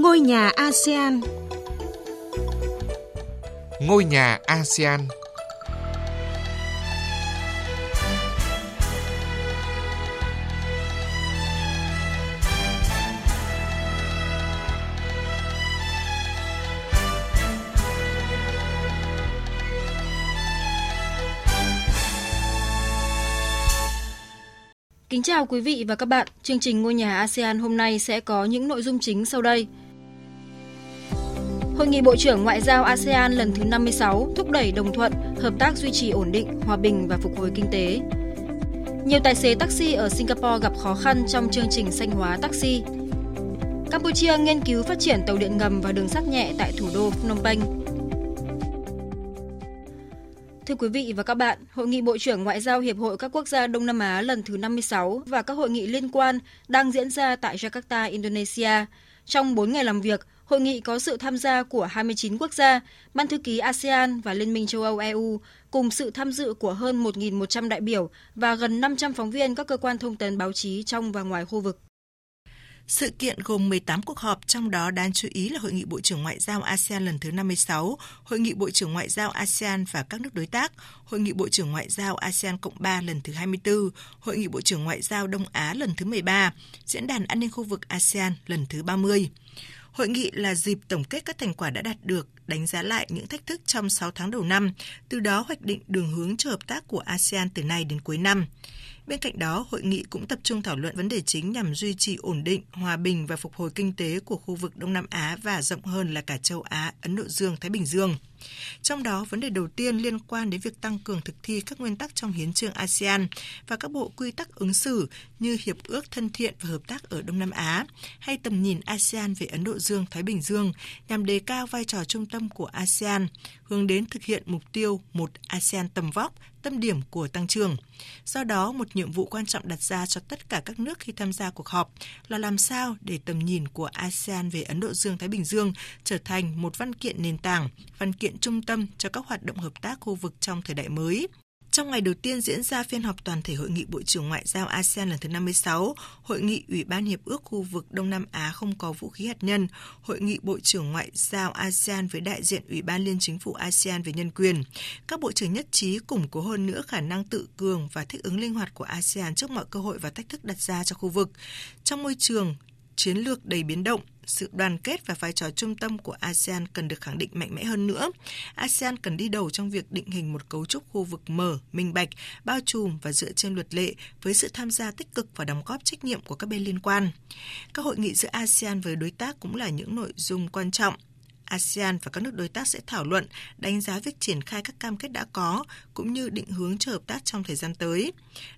Ngôi nhà ASEAN Ngôi nhà ASEAN Kính chào quý vị và các bạn. Chương trình Ngôi nhà ASEAN hôm nay sẽ có những nội dung chính sau đây. Hội nghị Bộ trưởng Ngoại giao ASEAN lần thứ 56 thúc đẩy đồng thuận, hợp tác duy trì ổn định, hòa bình và phục hồi kinh tế. Nhiều tài xế taxi ở Singapore gặp khó khăn trong chương trình xanh hóa taxi. Campuchia nghiên cứu phát triển tàu điện ngầm và đường sắt nhẹ tại thủ đô Phnom Penh. Thưa quý vị và các bạn, Hội nghị Bộ trưởng Ngoại giao Hiệp hội các quốc gia Đông Nam Á lần thứ 56 và các hội nghị liên quan đang diễn ra tại Jakarta, Indonesia. Trong 4 ngày làm việc, hội nghị có sự tham gia của 29 quốc gia, Ban thư ký ASEAN và Liên minh châu Âu EU, cùng sự tham dự của hơn 1.100 đại biểu và gần 500 phóng viên các cơ quan thông tấn báo chí trong và ngoài khu vực. Sự kiện gồm 18 cuộc họp, trong đó đáng chú ý là Hội nghị Bộ trưởng Ngoại giao ASEAN lần thứ 56, Hội nghị Bộ trưởng Ngoại giao ASEAN và các nước đối tác, Hội nghị Bộ trưởng Ngoại giao ASEAN Cộng 3 lần thứ 24, Hội nghị Bộ trưởng Ngoại giao Đông Á lần thứ 13, Diễn đàn An ninh khu vực ASEAN lần thứ 30. Hội nghị là dịp tổng kết các thành quả đã đạt được, đánh giá lại những thách thức trong 6 tháng đầu năm, từ đó hoạch định đường hướng cho hợp tác của ASEAN từ nay đến cuối năm. Bên cạnh đó, hội nghị cũng tập trung thảo luận vấn đề chính nhằm duy trì ổn định, hòa bình và phục hồi kinh tế của khu vực Đông Nam Á và rộng hơn là cả châu Á, Ấn Độ Dương, Thái Bình Dương. Trong đó, vấn đề đầu tiên liên quan đến việc tăng cường thực thi các nguyên tắc trong hiến trương ASEAN và các bộ quy tắc ứng xử như Hiệp ước thân thiện và hợp tác ở Đông Nam Á hay tầm nhìn ASEAN về Ấn Độ Dương, Thái Bình Dương nhằm đề cao vai trò trung tâm của ASEAN, hướng đến thực hiện mục tiêu một ASEAN tầm vóc, tâm điểm của tăng trưởng. Do đó, một nhiệm vụ quan trọng đặt ra cho tất cả các nước khi tham gia cuộc họp là làm sao để tầm nhìn của ASEAN về Ấn Độ Dương-Thái Bình Dương trở thành một văn kiện nền tảng, văn kiện trung tâm cho các hoạt động hợp tác khu vực trong thời đại mới. Trong ngày đầu tiên diễn ra phiên họp toàn thể Hội nghị Bộ trưởng Ngoại giao ASEAN lần thứ 56, Hội nghị Ủy ban Hiệp ước khu vực Đông Nam Á không có vũ khí hạt nhân, Hội nghị Bộ trưởng Ngoại giao ASEAN với đại diện Ủy ban Liên chính phủ ASEAN về nhân quyền. Các bộ trưởng nhất trí củng cố hơn nữa khả năng tự cường và thích ứng linh hoạt của ASEAN trước mọi cơ hội và thách thức đặt ra cho khu vực. Trong môi trường chiến lược đầy biến động, sự đoàn kết và vai trò trung tâm của ASEAN cần được khẳng định mạnh mẽ hơn nữa. ASEAN cần đi đầu trong việc định hình một cấu trúc khu vực mở, minh bạch, bao trùm và dựa trên luật lệ với sự tham gia tích cực và đóng góp trách nhiệm của các bên liên quan. Các hội nghị giữa ASEAN với đối tác cũng là những nội dung quan trọng ASEAN và các nước đối tác sẽ thảo luận, đánh giá việc triển khai các cam kết đã có, cũng như định hướng cho hợp tác trong thời gian tới.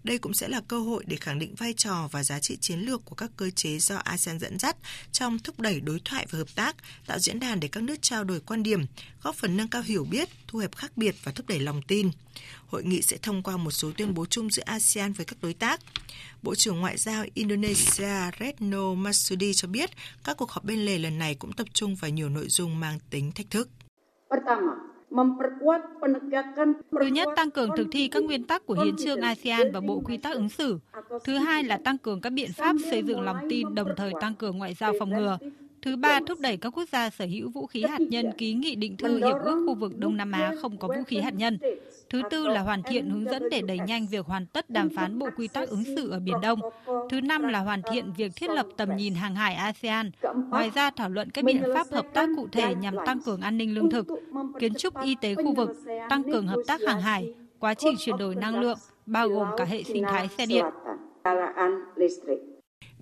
Đây cũng sẽ là cơ hội để khẳng định vai trò và giá trị chiến lược của các cơ chế do ASEAN dẫn dắt trong thúc đẩy đối thoại và hợp tác, tạo diễn đàn để các nước trao đổi quan điểm, góp phần nâng cao hiểu biết, thu hẹp khác biệt và thúc đẩy lòng tin. Hội nghị sẽ thông qua một số tuyên bố chung giữa ASEAN với các đối tác. Bộ trưởng Ngoại giao Indonesia Retno Masudi cho biết các cuộc họp bên lề lần này cũng tập trung vào nhiều nội dung mang tính thách thức. Thứ nhất, tăng cường thực thi các nguyên tắc của Hiến trương ASEAN và Bộ Quy tắc ứng xử. Thứ hai là tăng cường các biện pháp xây dựng lòng tin, đồng thời tăng cường ngoại giao phòng ngừa. Thứ ba, thúc đẩy các quốc gia sở hữu vũ khí hạt nhân ký nghị định thư Hiệp ước khu vực Đông Nam Á không có vũ khí hạt nhân. Thứ tư là hoàn thiện hướng dẫn để đẩy nhanh việc hoàn tất đàm phán bộ quy tắc ứng xử ở Biển Đông. Thứ năm là hoàn thiện việc thiết lập tầm nhìn hàng hải ASEAN. Ngoài ra, thảo luận các biện pháp hợp tác cụ thể nhằm tăng cường an ninh lương thực, kiến trúc y tế khu vực, tăng cường hợp tác hàng hải, quá trình chuyển đổi năng lượng, bao gồm cả hệ sinh thái xe điện.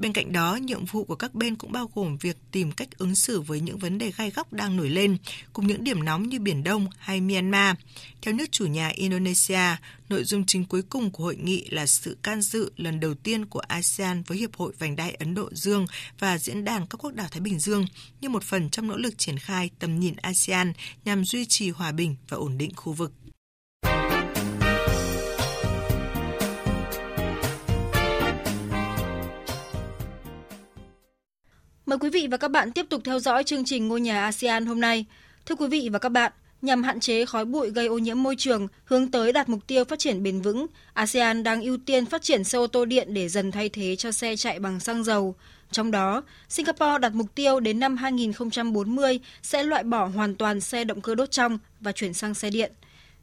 Bên cạnh đó, nhiệm vụ của các bên cũng bao gồm việc tìm cách ứng xử với những vấn đề gai góc đang nổi lên, cùng những điểm nóng như Biển Đông hay Myanmar. Theo nước chủ nhà Indonesia, nội dung chính cuối cùng của hội nghị là sự can dự lần đầu tiên của ASEAN với Hiệp hội Vành đai Ấn Độ Dương và Diễn đàn các quốc đảo Thái Bình Dương như một phần trong nỗ lực triển khai tầm nhìn ASEAN nhằm duy trì hòa bình và ổn định khu vực. Mời quý vị và các bạn tiếp tục theo dõi chương trình Ngôi nhà ASEAN hôm nay. Thưa quý vị và các bạn, nhằm hạn chế khói bụi gây ô nhiễm môi trường, hướng tới đạt mục tiêu phát triển bền vững, ASEAN đang ưu tiên phát triển xe ô tô điện để dần thay thế cho xe chạy bằng xăng dầu. Trong đó, Singapore đặt mục tiêu đến năm 2040 sẽ loại bỏ hoàn toàn xe động cơ đốt trong và chuyển sang xe điện.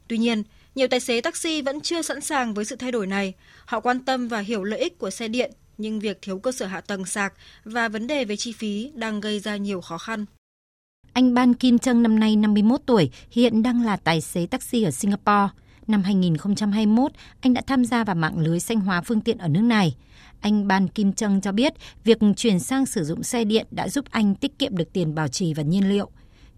Tuy nhiên, nhiều tài xế taxi vẫn chưa sẵn sàng với sự thay đổi này. Họ quan tâm và hiểu lợi ích của xe điện, nhưng việc thiếu cơ sở hạ tầng sạc và vấn đề về chi phí đang gây ra nhiều khó khăn. Anh Ban Kim Trân năm nay 51 tuổi, hiện đang là tài xế taxi ở Singapore. Năm 2021, anh đã tham gia vào mạng lưới xanh hóa phương tiện ở nước này. Anh Ban Kim Trân cho biết, việc chuyển sang sử dụng xe điện đã giúp anh tiết kiệm được tiền bảo trì và nhiên liệu.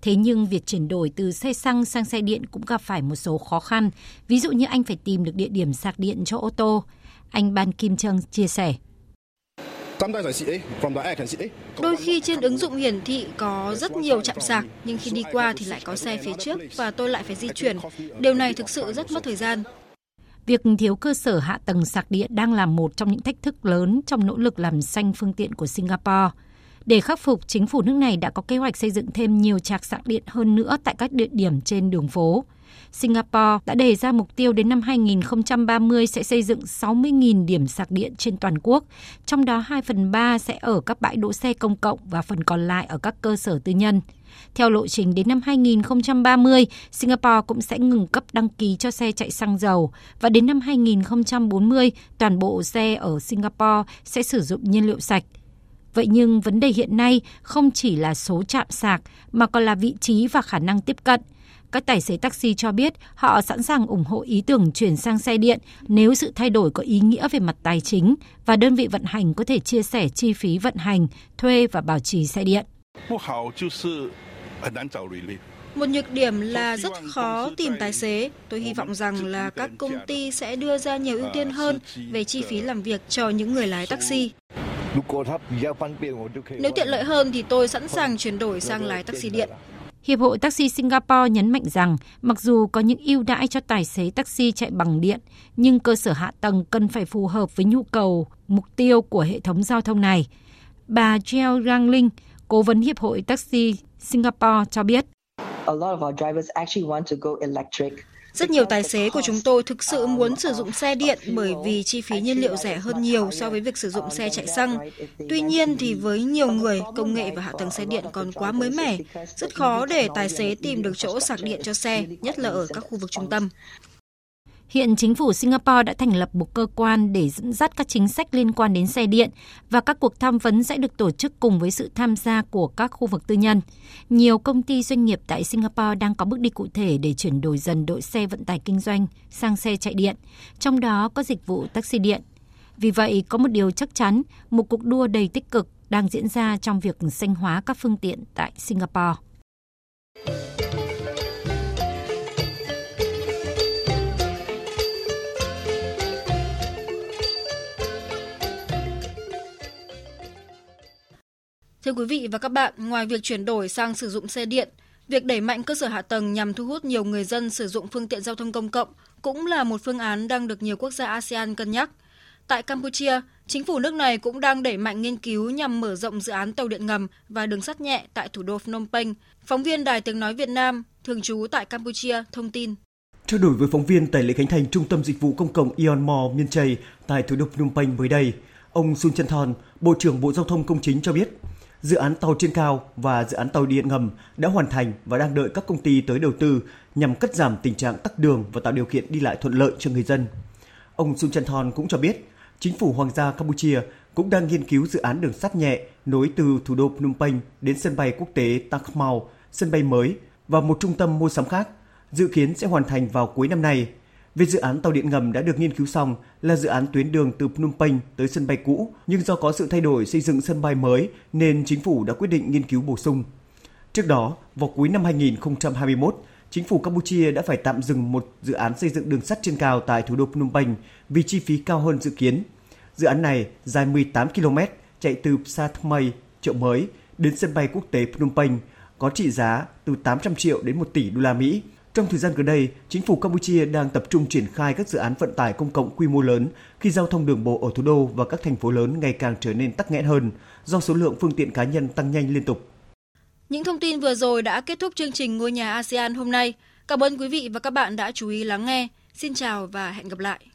Thế nhưng việc chuyển đổi từ xe xăng sang xe điện cũng gặp phải một số khó khăn, ví dụ như anh phải tìm được địa điểm sạc điện cho ô tô. Anh Ban Kim Trân chia sẻ. Đôi khi trên ứng dụng hiển thị có rất nhiều chạm sạc, nhưng khi đi qua thì lại có xe phía trước và tôi lại phải di chuyển. Điều này thực sự rất mất thời gian. Việc thiếu cơ sở hạ tầng sạc điện đang là một trong những thách thức lớn trong nỗ lực làm xanh phương tiện của Singapore. Để khắc phục, chính phủ nước này đã có kế hoạch xây dựng thêm nhiều trạc sạc điện hơn nữa tại các địa điểm trên đường phố. Singapore đã đề ra mục tiêu đến năm 2030 sẽ xây dựng 60.000 điểm sạc điện trên toàn quốc, trong đó 2 phần 3 sẽ ở các bãi đỗ xe công cộng và phần còn lại ở các cơ sở tư nhân. Theo lộ trình đến năm 2030, Singapore cũng sẽ ngừng cấp đăng ký cho xe chạy xăng dầu và đến năm 2040, toàn bộ xe ở Singapore sẽ sử dụng nhiên liệu sạch. Vậy nhưng vấn đề hiện nay không chỉ là số chạm sạc mà còn là vị trí và khả năng tiếp cận. Các tài xế taxi cho biết họ sẵn sàng ủng hộ ý tưởng chuyển sang xe điện nếu sự thay đổi có ý nghĩa về mặt tài chính và đơn vị vận hành có thể chia sẻ chi phí vận hành, thuê và bảo trì xe điện. Một nhược điểm là rất khó tìm tài xế. Tôi hy vọng rằng là các công ty sẽ đưa ra nhiều ưu tiên hơn về chi phí làm việc cho những người lái taxi. Nếu tiện lợi hơn thì tôi sẵn sàng chuyển đổi sang lái taxi điện. Hiệp hội Taxi Singapore nhấn mạnh rằng mặc dù có những ưu đãi cho tài xế taxi chạy bằng điện, nhưng cơ sở hạ tầng cần phải phù hợp với nhu cầu, mục tiêu của hệ thống giao thông này. Bà Jiao Rangling, cố vấn Hiệp hội Taxi Singapore cho biết. Rất nhiều tài xế của chúng tôi thực sự muốn sử dụng xe điện bởi vì chi phí nhiên liệu rẻ hơn nhiều so với việc sử dụng xe chạy xăng. Tuy nhiên thì với nhiều người, công nghệ và hạ tầng xe điện còn quá mới mẻ, rất khó để tài xế tìm được chỗ sạc điện cho xe, nhất là ở các khu vực trung tâm. Hiện chính phủ Singapore đã thành lập một cơ quan để dẫn dắt các chính sách liên quan đến xe điện và các cuộc tham vấn sẽ được tổ chức cùng với sự tham gia của các khu vực tư nhân. Nhiều công ty doanh nghiệp tại Singapore đang có bước đi cụ thể để chuyển đổi dần đội xe vận tải kinh doanh sang xe chạy điện, trong đó có dịch vụ taxi điện. Vì vậy, có một điều chắc chắn, một cuộc đua đầy tích cực đang diễn ra trong việc xanh hóa các phương tiện tại Singapore. Thưa quý vị và các bạn, ngoài việc chuyển đổi sang sử dụng xe điện, việc đẩy mạnh cơ sở hạ tầng nhằm thu hút nhiều người dân sử dụng phương tiện giao thông công cộng cũng là một phương án đang được nhiều quốc gia ASEAN cân nhắc. Tại Campuchia, chính phủ nước này cũng đang đẩy mạnh nghiên cứu nhằm mở rộng dự án tàu điện ngầm và đường sắt nhẹ tại thủ đô Phnom Penh. Phóng viên Đài Tiếng Nói Việt Nam, thường trú tại Campuchia, thông tin. Trao đổi với phóng viên tại lễ khánh thành Trung tâm Dịch vụ Công cộng Ion Mall Miên Chây tại thủ đô Phnom Penh mới đây, ông Sun Chanthon, Bộ trưởng Bộ Giao thông Công chính cho biết, Dự án tàu trên cao và dự án tàu điện ngầm đã hoàn thành và đang đợi các công ty tới đầu tư nhằm cắt giảm tình trạng tắc đường và tạo điều kiện đi lại thuận lợi cho người dân. Ông Sun Chanthon cũng cho biết, chính phủ Hoàng gia Campuchia cũng đang nghiên cứu dự án đường sắt nhẹ nối từ thủ đô Phnom Penh đến sân bay quốc tế Takmau, sân bay mới và một trung tâm mua sắm khác, dự kiến sẽ hoàn thành vào cuối năm nay về dự án tàu điện ngầm đã được nghiên cứu xong là dự án tuyến đường từ Phnom Penh tới sân bay cũ, nhưng do có sự thay đổi xây dựng sân bay mới nên chính phủ đã quyết định nghiên cứu bổ sung. Trước đó, vào cuối năm 2021, chính phủ Campuchia đã phải tạm dừng một dự án xây dựng đường sắt trên cao tại thủ đô Phnom Penh vì chi phí cao hơn dự kiến. Dự án này dài 18 km, chạy từ Psathmay, chợ mới, đến sân bay quốc tế Phnom Penh, có trị giá từ 800 triệu đến 1 tỷ đô la Mỹ, trong thời gian gần đây, chính phủ Campuchia đang tập trung triển khai các dự án vận tải công cộng quy mô lớn khi giao thông đường bộ ở thủ đô và các thành phố lớn ngày càng trở nên tắc nghẽn hơn do số lượng phương tiện cá nhân tăng nhanh liên tục. Những thông tin vừa rồi đã kết thúc chương trình Ngôi nhà ASEAN hôm nay. Cảm ơn quý vị và các bạn đã chú ý lắng nghe. Xin chào và hẹn gặp lại.